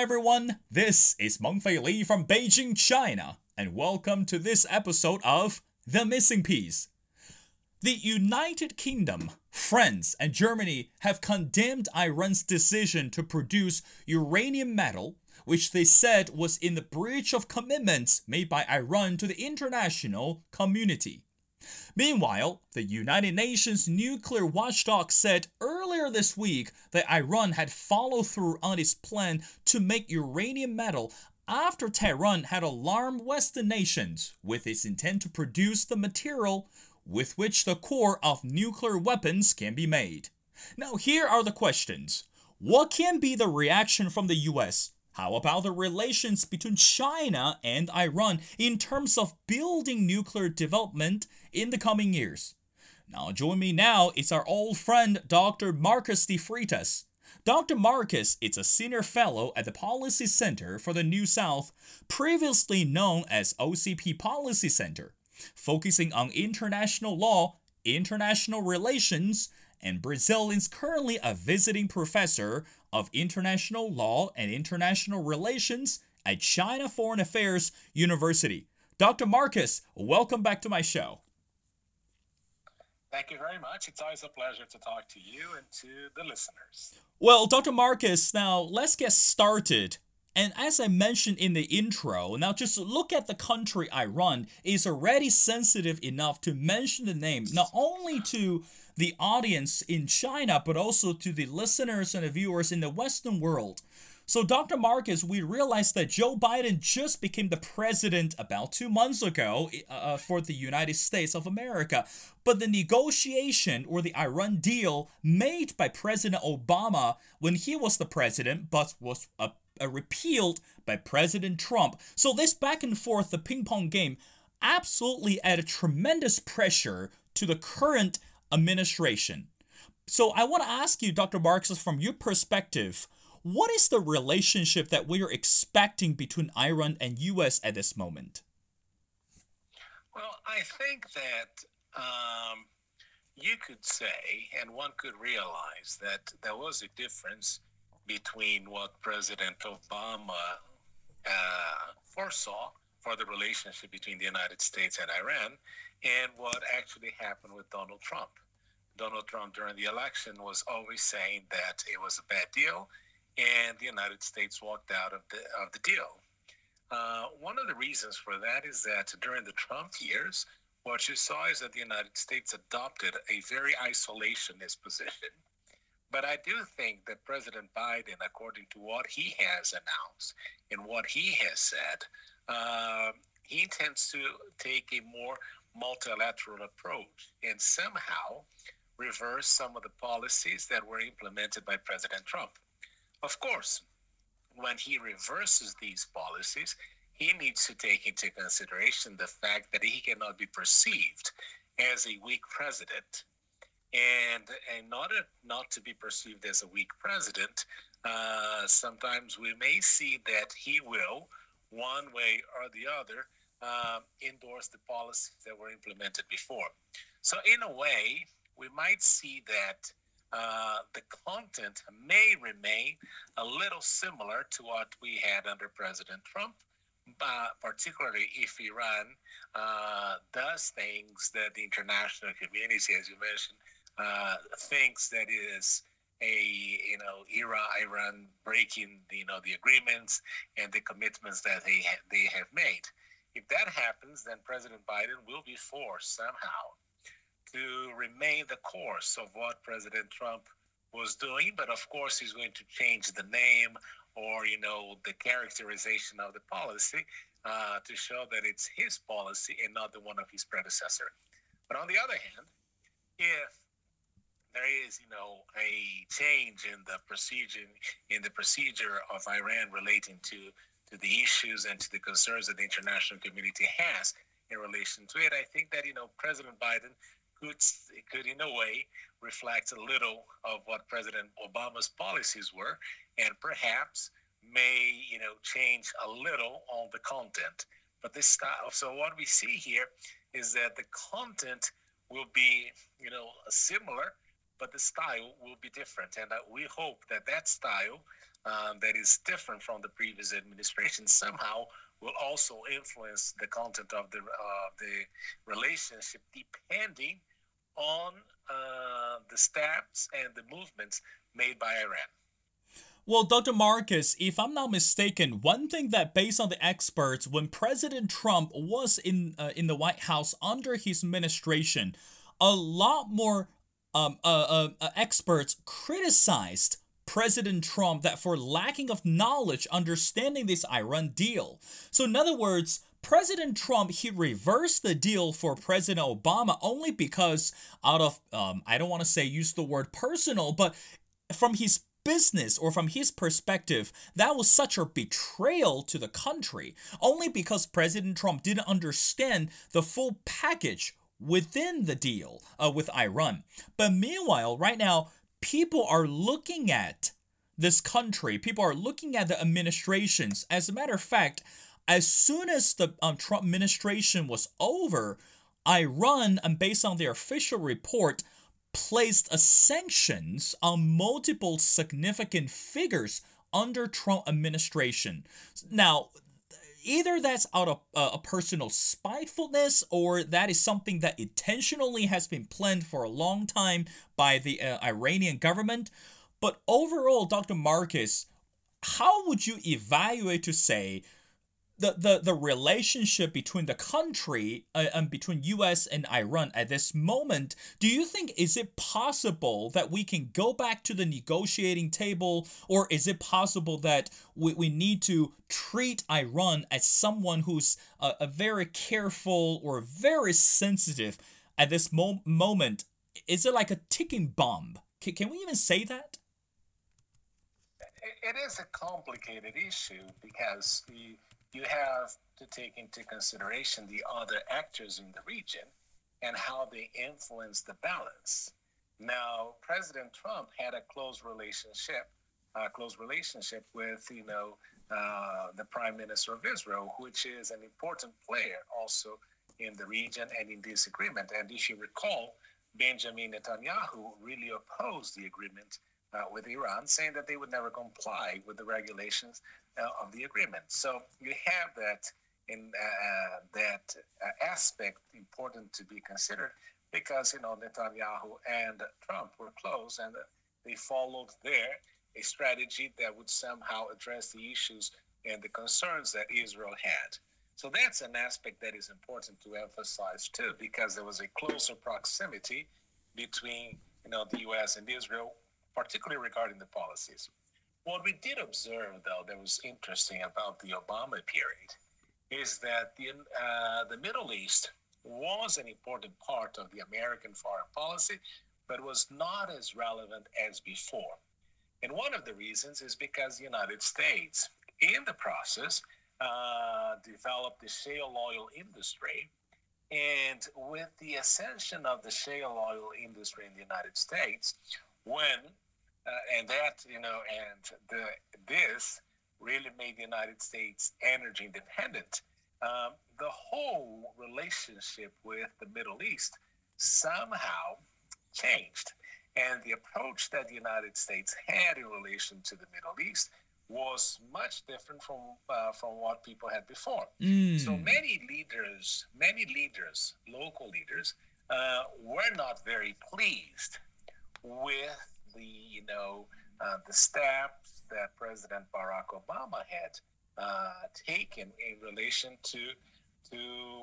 everyone. This is Mengfei Li from Beijing, China, and welcome to this episode of The Missing Piece. The United Kingdom, France, and Germany have condemned Iran's decision to produce uranium metal, which they said was in the breach of commitments made by Iran to the international community. Meanwhile, the United Nations nuclear watchdog said earlier this week that Iran had followed through on its plan to make uranium metal after Tehran had alarmed Western nations with its intent to produce the material with which the core of nuclear weapons can be made. Now, here are the questions What can be the reaction from the US? How about the relations between China and Iran in terms of building nuclear development in the coming years? Now, join me now is our old friend Dr. Marcus de Freitas. Dr. Marcus is a senior fellow at the Policy Center for the New South, previously known as OCP Policy Center, focusing on international law, international relations, and Brazil is currently a visiting professor of international law and international relations at China Foreign Affairs University. Dr. Marcus, welcome back to my show. Thank you very much. It's always a pleasure to talk to you and to the listeners. Well, Dr. Marcus, now let's get started. And as I mentioned in the intro, now just look at the country Iran is already sensitive enough to mention the name, not only to the audience in China, but also to the listeners and the viewers in the Western world. So, Dr. Marcus, we realized that Joe Biden just became the president about two months ago uh, uh, for the United States of America. But the negotiation or the Iran deal made by President Obama when he was the president, but was repealed by President Trump. So, this back and forth, the ping pong game, absolutely added tremendous pressure to the current administration. So, I want to ask you, Dr. Marcus, from your perspective, what is the relationship that we are expecting between Iran and US at this moment? Well, I think that um, you could say, and one could realize, that there was a difference between what President Obama uh, foresaw for the relationship between the United States and Iran and what actually happened with Donald Trump. Donald Trump during the election was always saying that it was a bad deal and the United States walked out of the of the deal. Uh, one of the reasons for that is that during the Trump years, what you saw is that the United States adopted a very isolationist position. But I do think that President Biden, according to what he has announced and what he has said, uh, he intends to take a more multilateral approach and somehow reverse some of the policies that were implemented by President Trump. Of course, when he reverses these policies, he needs to take into consideration the fact that he cannot be perceived as a weak president. And in order not to be perceived as a weak president, uh, sometimes we may see that he will, one way or the other, uh, endorse the policies that were implemented before. So, in a way, we might see that uh, the content may remain a little similar to what we had under President Trump, but particularly if Iran uh, does things that the international community, as you mentioned, uh, thinks that is a you know Iran Iran breaking you know the agreements and the commitments that they ha- they have made. If that happens, then President Biden will be forced somehow to remain the course of what President Trump was doing, but of course he's going to change the name or you know the characterization of the policy uh, to show that it's his policy and not the one of his predecessor. But on the other hand, if there is, you know, a change in the procedure in the procedure of Iran relating to to the issues and to the concerns that the international community has in relation to it, I think that you know President Biden could, could in a way reflect a little of what President Obama's policies were, and perhaps may you know change a little on the content. But this style. So what we see here is that the content will be you know similar, but the style will be different. And uh, we hope that that style um, that is different from the previous administration somehow will also influence the content of the uh, the relationship depending on uh, the steps and the movements made by Iran. Well, Dr. Marcus, if I'm not mistaken, one thing that, based on the experts, when President Trump was in uh, in the White House under his administration, a lot more um, uh, uh, uh, experts criticized President Trump that for lacking of knowledge understanding this Iran deal. So, in other words, President Trump he reversed the deal for President Obama only because out of um, I don't want to say use the word personal, but from his business or from his perspective, that was such a betrayal to the country, only because President Trump didn't understand the full package within the deal uh, with Iran. But meanwhile, right now, people are looking at this country, people are looking at the administrations. As a matter of fact, as soon as the um, Trump administration was over, Iran, and based on their official report, placed sanctions on multiple significant figures under Trump administration. Now, either that's out of uh, a personal spitefulness or that is something that intentionally has been planned for a long time by the uh, Iranian government. But overall, Dr. Marcus, how would you evaluate to say the, the, the relationship between the country uh, and between US and Iran at this moment, do you think is it possible that we can go back to the negotiating table or is it possible that we, we need to treat Iran as someone who's a, a very careful or very sensitive at this mo- moment? Is it like a ticking bomb? Can, can we even say that? it is a complicated issue because the you have to take into consideration the other actors in the region and how they influence the balance. Now, President Trump had a close relationship, a close relationship with, you know, uh, the Prime Minister of Israel, which is an important player also in the region and in this agreement. And if you recall, Benjamin Netanyahu really opposed the agreement uh, with Iran, saying that they would never comply with the regulations uh, of the agreement. So you have that in uh, that uh, aspect important to be considered because you know Netanyahu and Trump were close and they followed there a strategy that would somehow address the issues and the concerns that Israel had. So that's an aspect that is important to emphasize too, because there was a closer proximity between you know the U.S. and Israel particularly regarding the policies. What we did observe, though, that was interesting about the Obama period is that the, uh, the Middle East was an important part of the American foreign policy, but was not as relevant as before. And one of the reasons is because the United States, in the process, uh, developed the shale oil industry. And with the ascension of the shale oil industry in the United States, when uh, and that you know and the this really made the United States energy independent. Um, the whole relationship with the Middle East somehow changed, and the approach that the United States had in relation to the Middle East was much different from uh, from what people had before. Mm. So many leaders, many leaders, local leaders, uh, were not very pleased with the you know uh, the steps that President Barack Obama had uh, taken in relation to to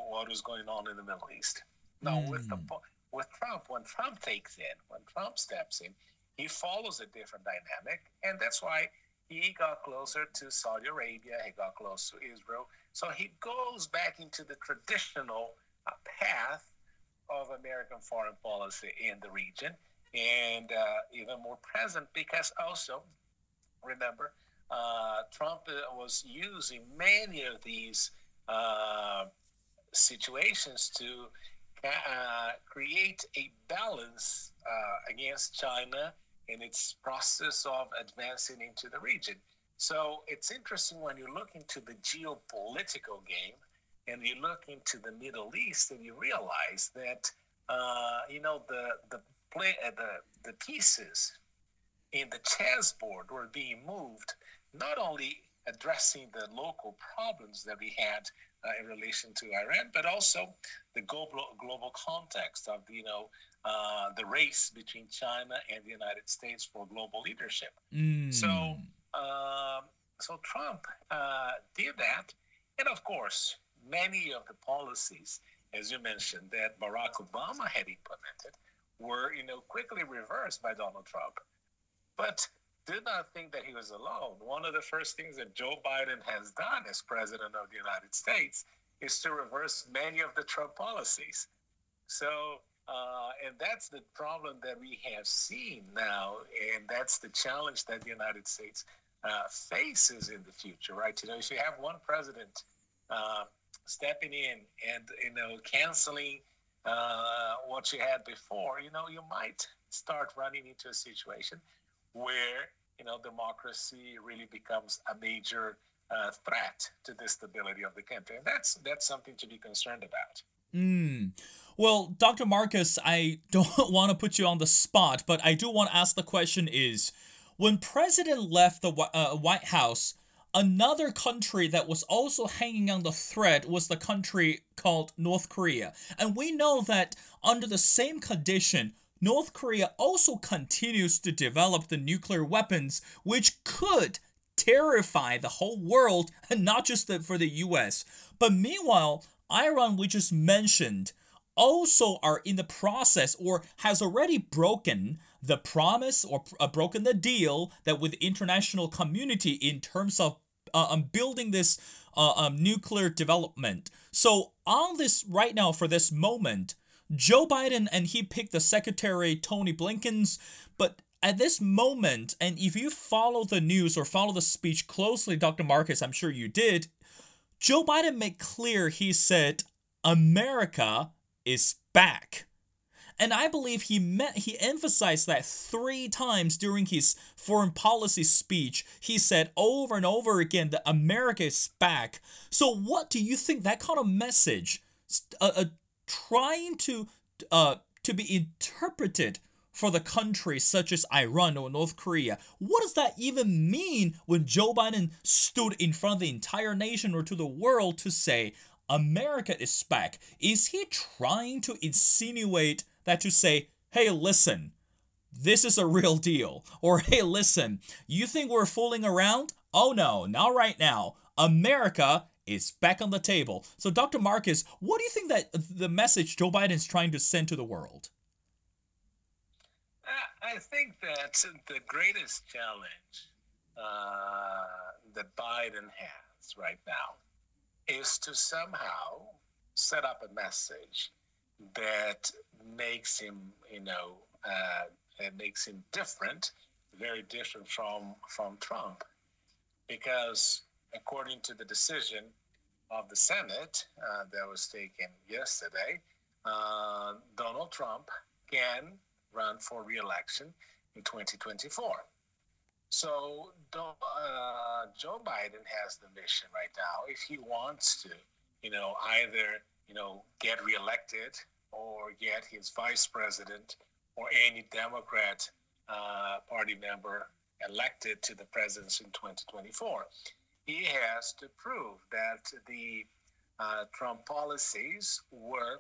what was going on in the Middle East. Now mm. with the hmm. with Trump, when Trump takes in, when Trump steps in, he follows a different dynamic, and that's why he got closer to Saudi Arabia, he got close to Israel. So he goes back into the traditional uh, path of American foreign policy in the region and uh, even more present because also remember uh, Trump uh, was using many of these uh, situations to uh, create a balance uh, against China in its process of advancing into the region. So it's interesting when you look into the geopolitical game and you look into the Middle East and you realize that uh, you know the the play uh, the the pieces in the chessboard were being moved, not only addressing the local problems that we had uh, in relation to Iran, but also the global global context of you know uh, the race between China and the United States for global leadership. Mm. So um, so Trump uh, did that, and of course, many of the policies, as you mentioned, that Barack Obama had implemented, were you know quickly reversed by Donald Trump. But did not think that he was alone. One of the first things that Joe Biden has done as president of the United States is to reverse many of the Trump policies. So, uh, and that's the problem that we have seen now, and that's the challenge that the United States uh, faces in the future, right? You know, if you have one president uh, stepping in and you know canceling uh, what you had before, you know, you might start running into a situation where you know democracy really becomes a major uh, threat to the stability of the country, and that's that's something to be concerned about. Mm. Well, Dr. Marcus, I don't want to put you on the spot, but I do want to ask the question: Is when President left the uh, White House, another country that was also hanging on the thread was the country called North Korea, and we know that under the same condition North Korea also continues to develop the nuclear weapons, which could terrify the whole world and not just the, for the US. But meanwhile, Iran, we just mentioned, also are in the process or has already broken the promise or uh, broken the deal that with international community in terms of uh, um, building this uh, um, nuclear development. So on this right now for this moment, Joe Biden and he picked the Secretary Tony Blinken's, but at this moment, and if you follow the news or follow the speech closely, Dr. Marcus, I'm sure you did, Joe Biden made clear he said, America is back. And I believe he meant he emphasized that three times during his foreign policy speech. He said over and over again that America is back. So what do you think that kind of message, uh, uh, trying to uh, to be interpreted for the countries such as Iran or North Korea. What does that even mean when Joe Biden stood in front of the entire nation or to the world to say America is back? Is he trying to insinuate that to say, hey, listen, this is a real deal? Or hey, listen, you think we're fooling around? Oh no, not right now. America is back on the table. So, Dr. Marcus, what do you think that the message Joe Biden is trying to send to the world? I think that the greatest challenge uh, that Biden has right now is to somehow set up a message that makes him, you know, uh, makes him different, very different from from Trump, because according to the decision of the Senate uh, that was taken yesterday, uh, Donald Trump can run for re-election in 2024. So uh, Joe Biden has the mission right now. If he wants to, you know, either you know get reelected or get his vice president or any Democrat uh, party member elected to the presidency in 2024 he has to prove that the uh, Trump policies were,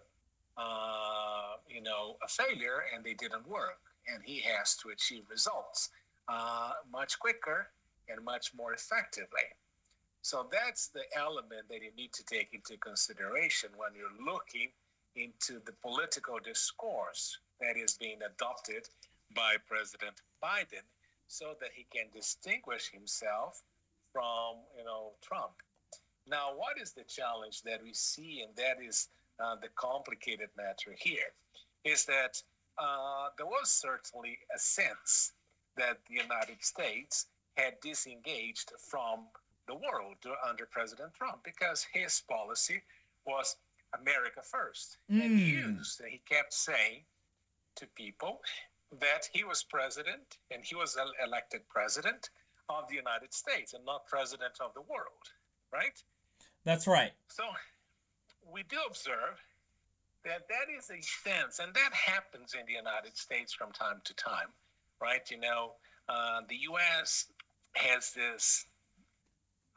uh, you know, a failure and they didn't work. And he has to achieve results uh, much quicker and much more effectively. So that's the element that you need to take into consideration when you're looking into the political discourse that is being adopted by President Biden so that he can distinguish himself from you know Trump. Now, what is the challenge that we see, and that is uh, the complicated matter here, is that uh, there was certainly a sense that the United States had disengaged from the world under President Trump because his policy was America first. Mm. And he used, he kept saying to people that he was president and he was elected president of the United States and not president of the world, right? That's right. So we do observe that that is a sense, and that happens in the United States from time to time, right? You know, uh, the U.S. has this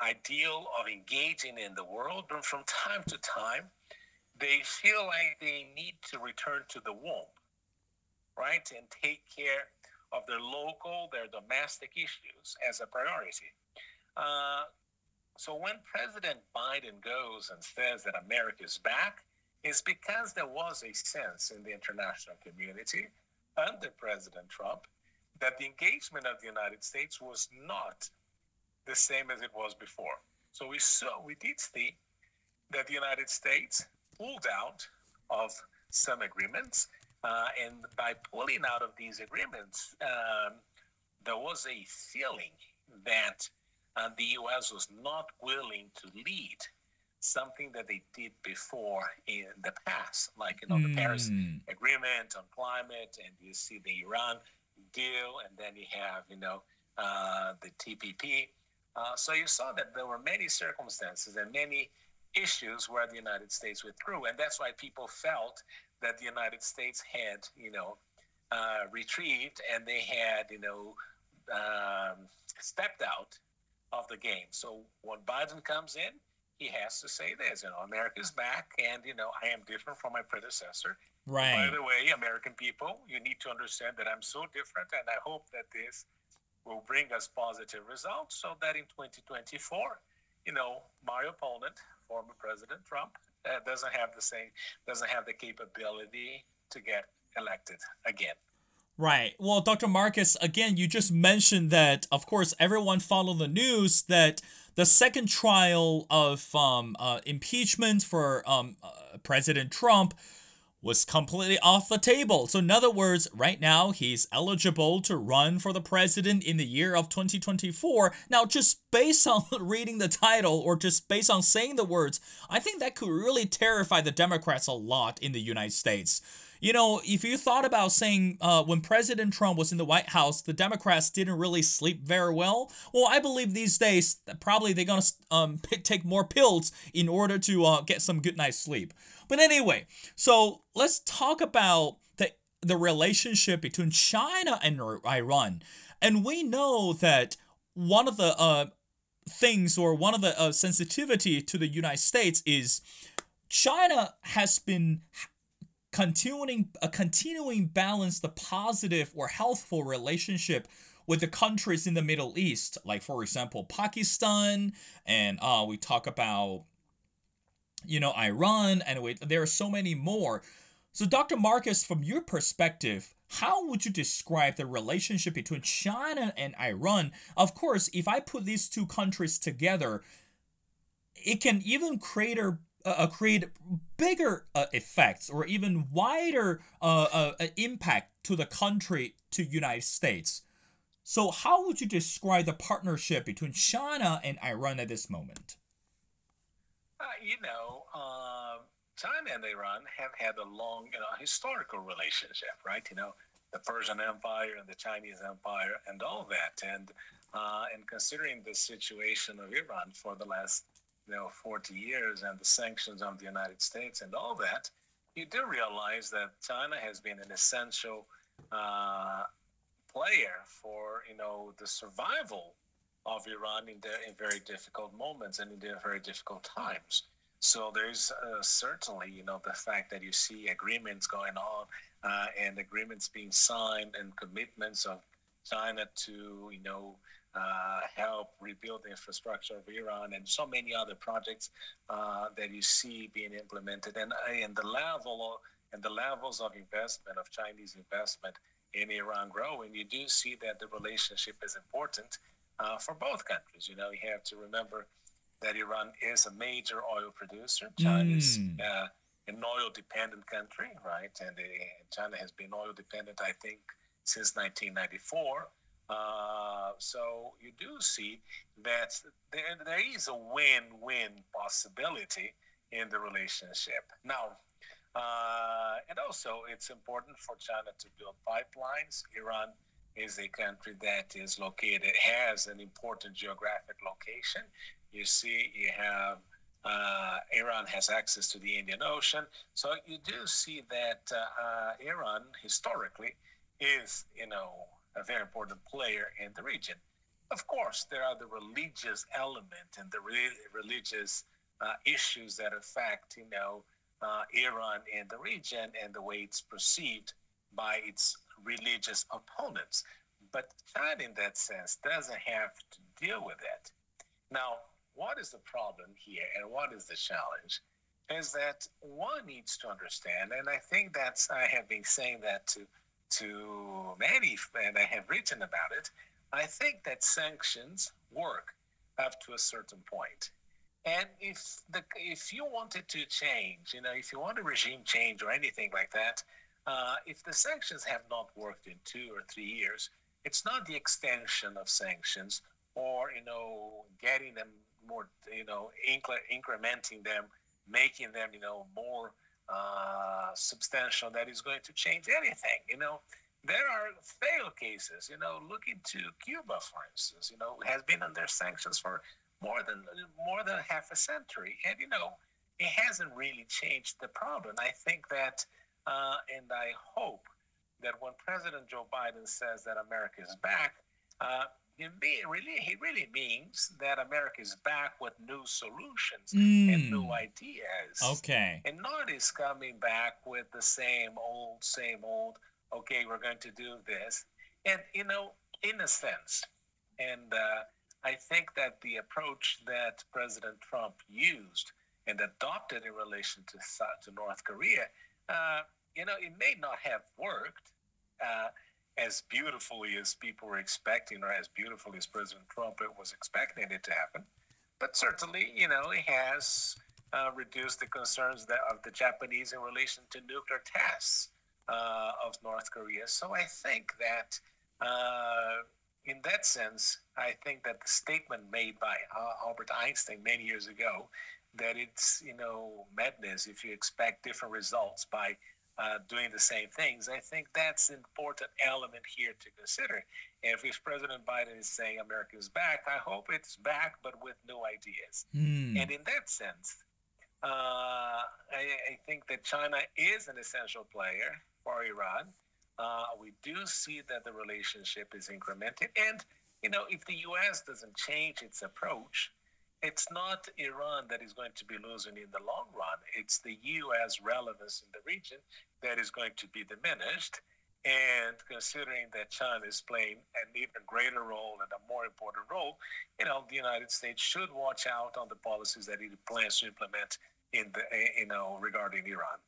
ideal of engaging in the world, but from time to time, they feel like they need to return to the womb, right, and take care of their local, their domestic issues as a priority. Uh, so when President Biden goes and says that America is back, it's because there was a sense in the international community under President Trump that the engagement of the United States was not the same as it was before. So we saw, we did see that the United States pulled out of some agreements, uh, and by pulling out of these agreements, um, there was a feeling that uh, the U.S. was not willing to lead something that they did before in the past, like you know mm. the Paris hmm. Agreement on climate, and you see the Iran deal, and then you have you know uh, the TPP. Uh, so you saw that there were many circumstances and many issues where the United States withdrew, and that's why people felt that the United States had you know uh, retrieved and they had you know um, stepped out of the game. So when Biden comes in, he has to say this, you know, America's back, and you know, I am different from my predecessor. Right. By the way, American people, you need to understand that I'm so different, and I hope that this will bring us positive results, so that in 2024, you know, my opponent, former President Trump, uh, doesn't have the same, doesn't have the capability to get elected again. Right. Well, Dr. Marcus, again, you just mentioned that, of course, everyone followed the news that the second trial of um, uh, impeachment for um, uh, President Trump was completely off the table. So, in other words, right now he's eligible to run for the president in the year of 2024. Now, just based on reading the title or just based on saying the words, I think that could really terrify the Democrats a lot in the United States. You know, if you thought about saying uh, when President Trump was in the White House, the Democrats didn't really sleep very well. Well, I believe these days probably they're gonna um, take more pills in order to uh, get some good night's sleep. But anyway, so let's talk about the the relationship between China and Iran, and we know that one of the uh, things or one of the uh, sensitivity to the United States is China has been continuing a continuing balance the positive or healthful relationship with the countries in the Middle East, like for example Pakistan, and uh, we talk about you know Iran, and there are so many more. So, Dr. Marcus, from your perspective, how would you describe the relationship between China and Iran? Of course, if I put these two countries together, it can even create a uh, create bigger uh, effects or even wider uh, uh, impact to the country to United States. So how would you describe the partnership between China and Iran at this moment? Uh, you know, um, China and Iran have had a long, you know, historical relationship, right? You know, the Persian Empire and the Chinese Empire and all that, and and considering the situation of Iran for the last you know 40 years and the sanctions on the United States and all that, you do realize that China has been an essential uh, player for you know the survival of Iran in, the, in very difficult moments and in the very difficult times. So there's uh, certainly, you know, the fact that you see agreements going on uh, and agreements being signed and commitments of China to, you know, uh, help rebuild the infrastructure of Iran and so many other projects uh, that you see being implemented. And, uh, and the level of, and the levels of investment of Chinese investment in Iran growing, you do see that the relationship is important uh, for both countries. You know, you have to remember that Iran is a major oil producer. China is mm. an oil-dependent country, right? And China has been oil-dependent, I think, since 1994. Uh, so you do see that there, there is a win-win possibility in the relationship. Now, uh, and also it's important for China to build pipelines. Iran is a country that is located, has an important geographic location. You see, you have uh, Iran has access to the Indian Ocean. So you do see that uh, uh Iran historically is, you know, a very important player in the region. Of course, there are the religious element and the re- religious uh, issues that affect, you know, uh, Iran in the region and the way it's perceived by its religious opponents. But China, in that sense, doesn't have to deal with it. Now, what is the problem here and what is the challenge? Is that one needs to understand, and I think that's I have been saying that to to many, and I have written about it. I think that sanctions work up to a certain point. And if the if you wanted to change, you know, if you want a regime change or anything like that, uh, if the sanctions have not worked in two or three years, it's not the extension of sanctions or you know getting them more, you know, incre- incrementing them, making them, you know, more uh, substantial that is going to change anything. You know, there are failed cases. You know, look into Cuba, for instance. You know, has been under sanctions for more than more than half a century, and you know, it hasn't really changed the problem. I think that, uh, and I hope that when President Joe Biden says that America is back, uh, he really he really means that America is back with new solutions mm. and new ideas. Okay. And not is coming back with the same old, same old. Okay, we're going to do this, and you know, in a sense, and uh, I think that the approach that President Trump used and adopted in relation to to North Korea, uh, you know, it may not have worked. Uh, as beautifully as people were expecting, or as beautifully as President Trump was expecting it to happen. But certainly, you know, it has uh, reduced the concerns that, of the Japanese in relation to nuclear tests uh, of North Korea. So I think that, uh, in that sense, I think that the statement made by Albert Einstein many years ago that it's you know madness if you expect different results by uh, doing the same things. I think that's an important element here to consider. And if President Biden is saying America is back, I hope it's back, but with new ideas. Mm. And in that sense, uh, I, I, think that China is an essential player for Iran. Uh, we do see that the relationship is incrementing. And, you know, if the U.S. doesn't change its approach, it's not Iran that is going to be losing in the long run. It's the U.S. relevance in the region that is going to be diminished. And considering that China is playing an even greater role and a more important role, you know, the United States should watch out on the policies that it plans to implement in the, you know, regarding Iran.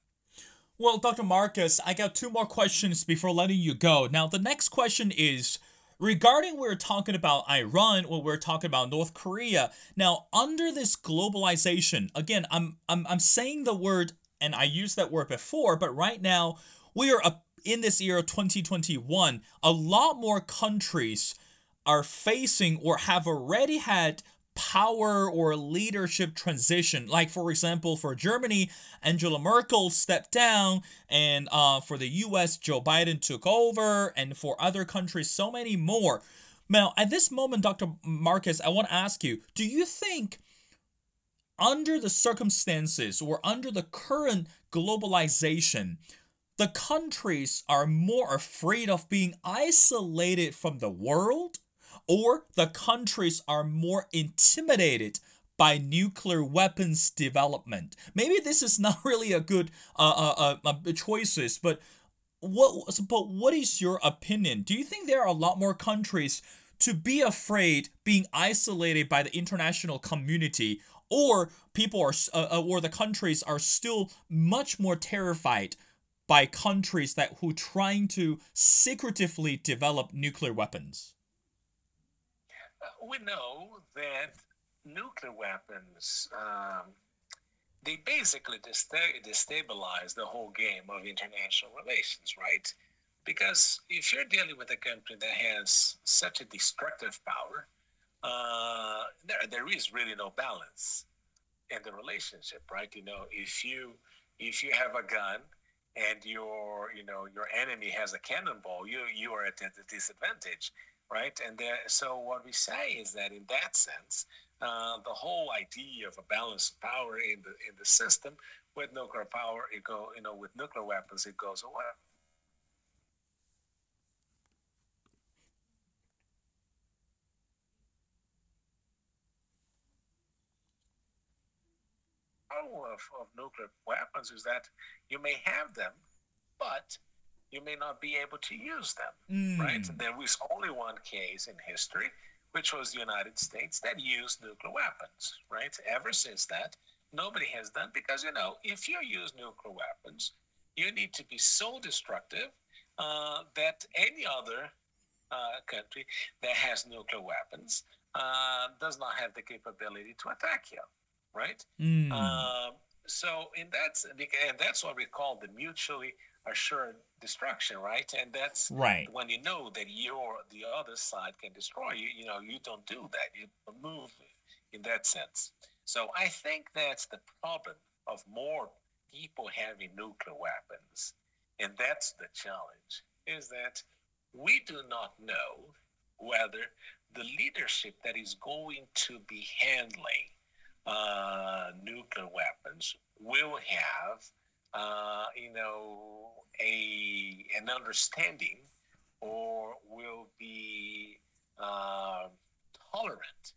Well, Dr. Marcus, I got two more questions before letting you go. Now, the next question is regarding we're talking about Iran or we're talking about North Korea. Now, under this globalization, again, I'm I'm I'm saying the word and I used that word before, but right now we are in this year 2021. A lot more countries are facing or have already had power or leadership transition. Like, for example, for Germany, Angela Merkel stepped down, and uh, for the US, Joe Biden took over, and for other countries, so many more. Now, at this moment, Dr. Marcus, I want to ask you do you think under the circumstances or under the current globalization, the countries are more afraid of being isolated from the world, or the countries are more intimidated by nuclear weapons development. Maybe this is not really a good uh, uh, uh, uh choices, but what but what is your opinion? Do you think there are a lot more countries to be afraid being isolated by the international community or people are uh, uh, or the countries are still much more terrified by countries that who trying to secretively develop nuclear weapons we know that nuclear weapons um, they basically destabilize the whole game of international relations right because if you're dealing with a country that has such a destructive power uh, there there is really no balance in the relationship, right? You know, if you if you have a gun and your you know your enemy has a cannonball, you you are at a disadvantage, right? And there, so what we say is that in that sense, uh, the whole idea of a balance of power in the in the system with nuclear power, it go you know with nuclear weapons, it goes away. Of, of nuclear weapons is that you may have them, but you may not be able to use them, Mm. right? There was only one case in history, which was the United States, that used nuclear weapons, right? Ever since that, nobody has done because you know if you use nuclear weapons, you need to be so destructive uh, that any other uh, country that has nuclear weapons uh, does not have the capability to attack you, right? Mm. Um, so in that, and that's what we call the mutually assured destruction, right? And that's right. when you know that your the other side can destroy you. You know, you don't do that. You move in that sense. So I think that's the problem of more people having nuclear weapons, and that's the challenge. Is that we do not know whether the leadership that is going to be handling uh, nuclear weapons will have, uh, you know, a an understanding or will be uh, tolerant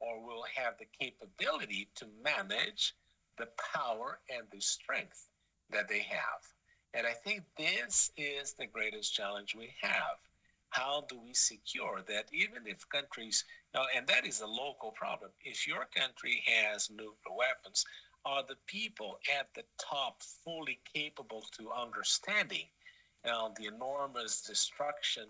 or will have the capability to manage the power and the strength that they have. And I think this is the greatest challenge we have. How do we secure that even if countries, now, and that is a local problem, if your country has nuclear weapons, are the people at the top fully capable to understanding uh, the enormous destruction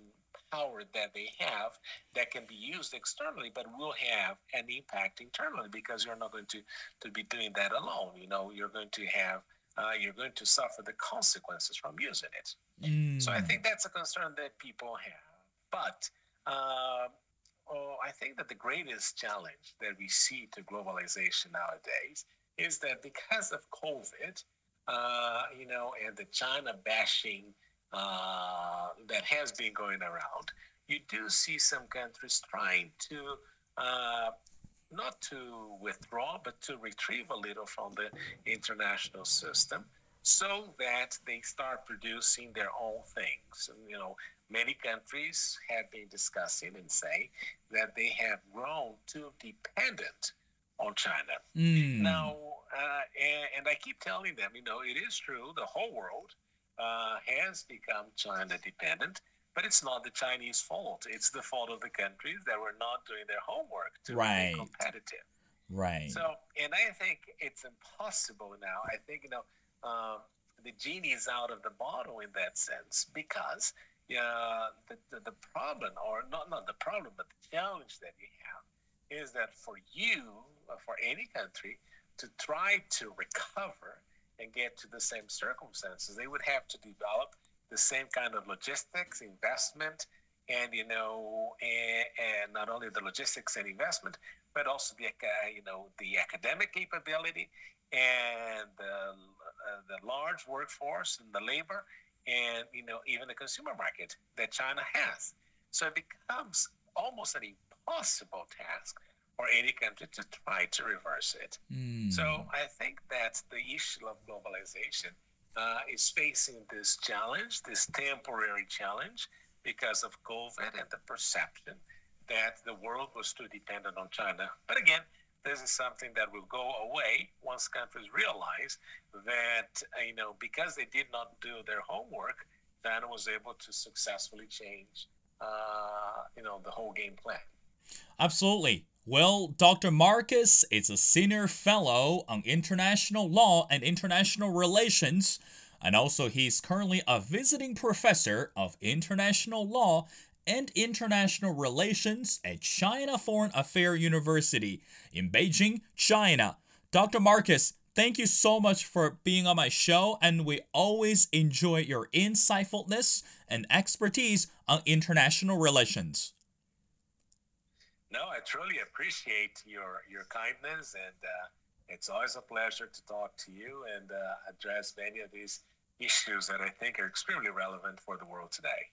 power that they have that can be used externally, but will have an impact internally because you're not going to, to be doing that alone. You know, you're going to have, uh, you're going to suffer the consequences from using it. Mm. So I think that's a concern that people have. But uh, oh, I think that the greatest challenge that we see to globalization nowadays is that because of COVID, uh, you know, and the China bashing uh, that has been going around, you do see some countries trying to uh, not to withdraw, but to retrieve a little from the international system so that they start producing their own things. And, you know, many countries have been discussing and say that they have grown too dependent on China. Mm. Now, uh, and, and, I keep telling them, you know, it is true, the whole world uh, has become China dependent, but it's not the Chinese fault. It's the fault of the countries that were not doing their homework to right. be competitive. Right. So, and I think it's impossible now. I think, you know, um, the genie is out of the bottle in that sense because uh, the, the, the problem, or not, not the problem, but the challenge that you have is that for you, for any country, to try to recover and get to the same circumstances, they would have to develop the same kind of logistics, investment, and you know, and, and not only the logistics and investment, but also the you know the academic capability and the, uh, the large workforce and the labor, and you know even the consumer market that China has. So it becomes almost an impossible task for any country to try to reverse it. Mm. So I think that the issue of globalization uh, is facing this challenge, this temporary challenge, because of COVID and the perception that the world was too dependent on China. But again, this is something that will go away once countries realize that you know because they did not do their homework, China was able to successfully change uh, you know the whole game plan. Absolutely. Well, Dr. Marcus is a senior fellow on international law and international relations, and also he's currently a visiting professor of international law and international relations at China Foreign Affairs University in Beijing, China. Dr. Marcus, thank you so much for being on my show, and we always enjoy your insightfulness and expertise on international relations. No, I truly appreciate your your kindness, and uh, it's always a pleasure to talk to you and uh, address many of these issues that I think are extremely relevant for the world today.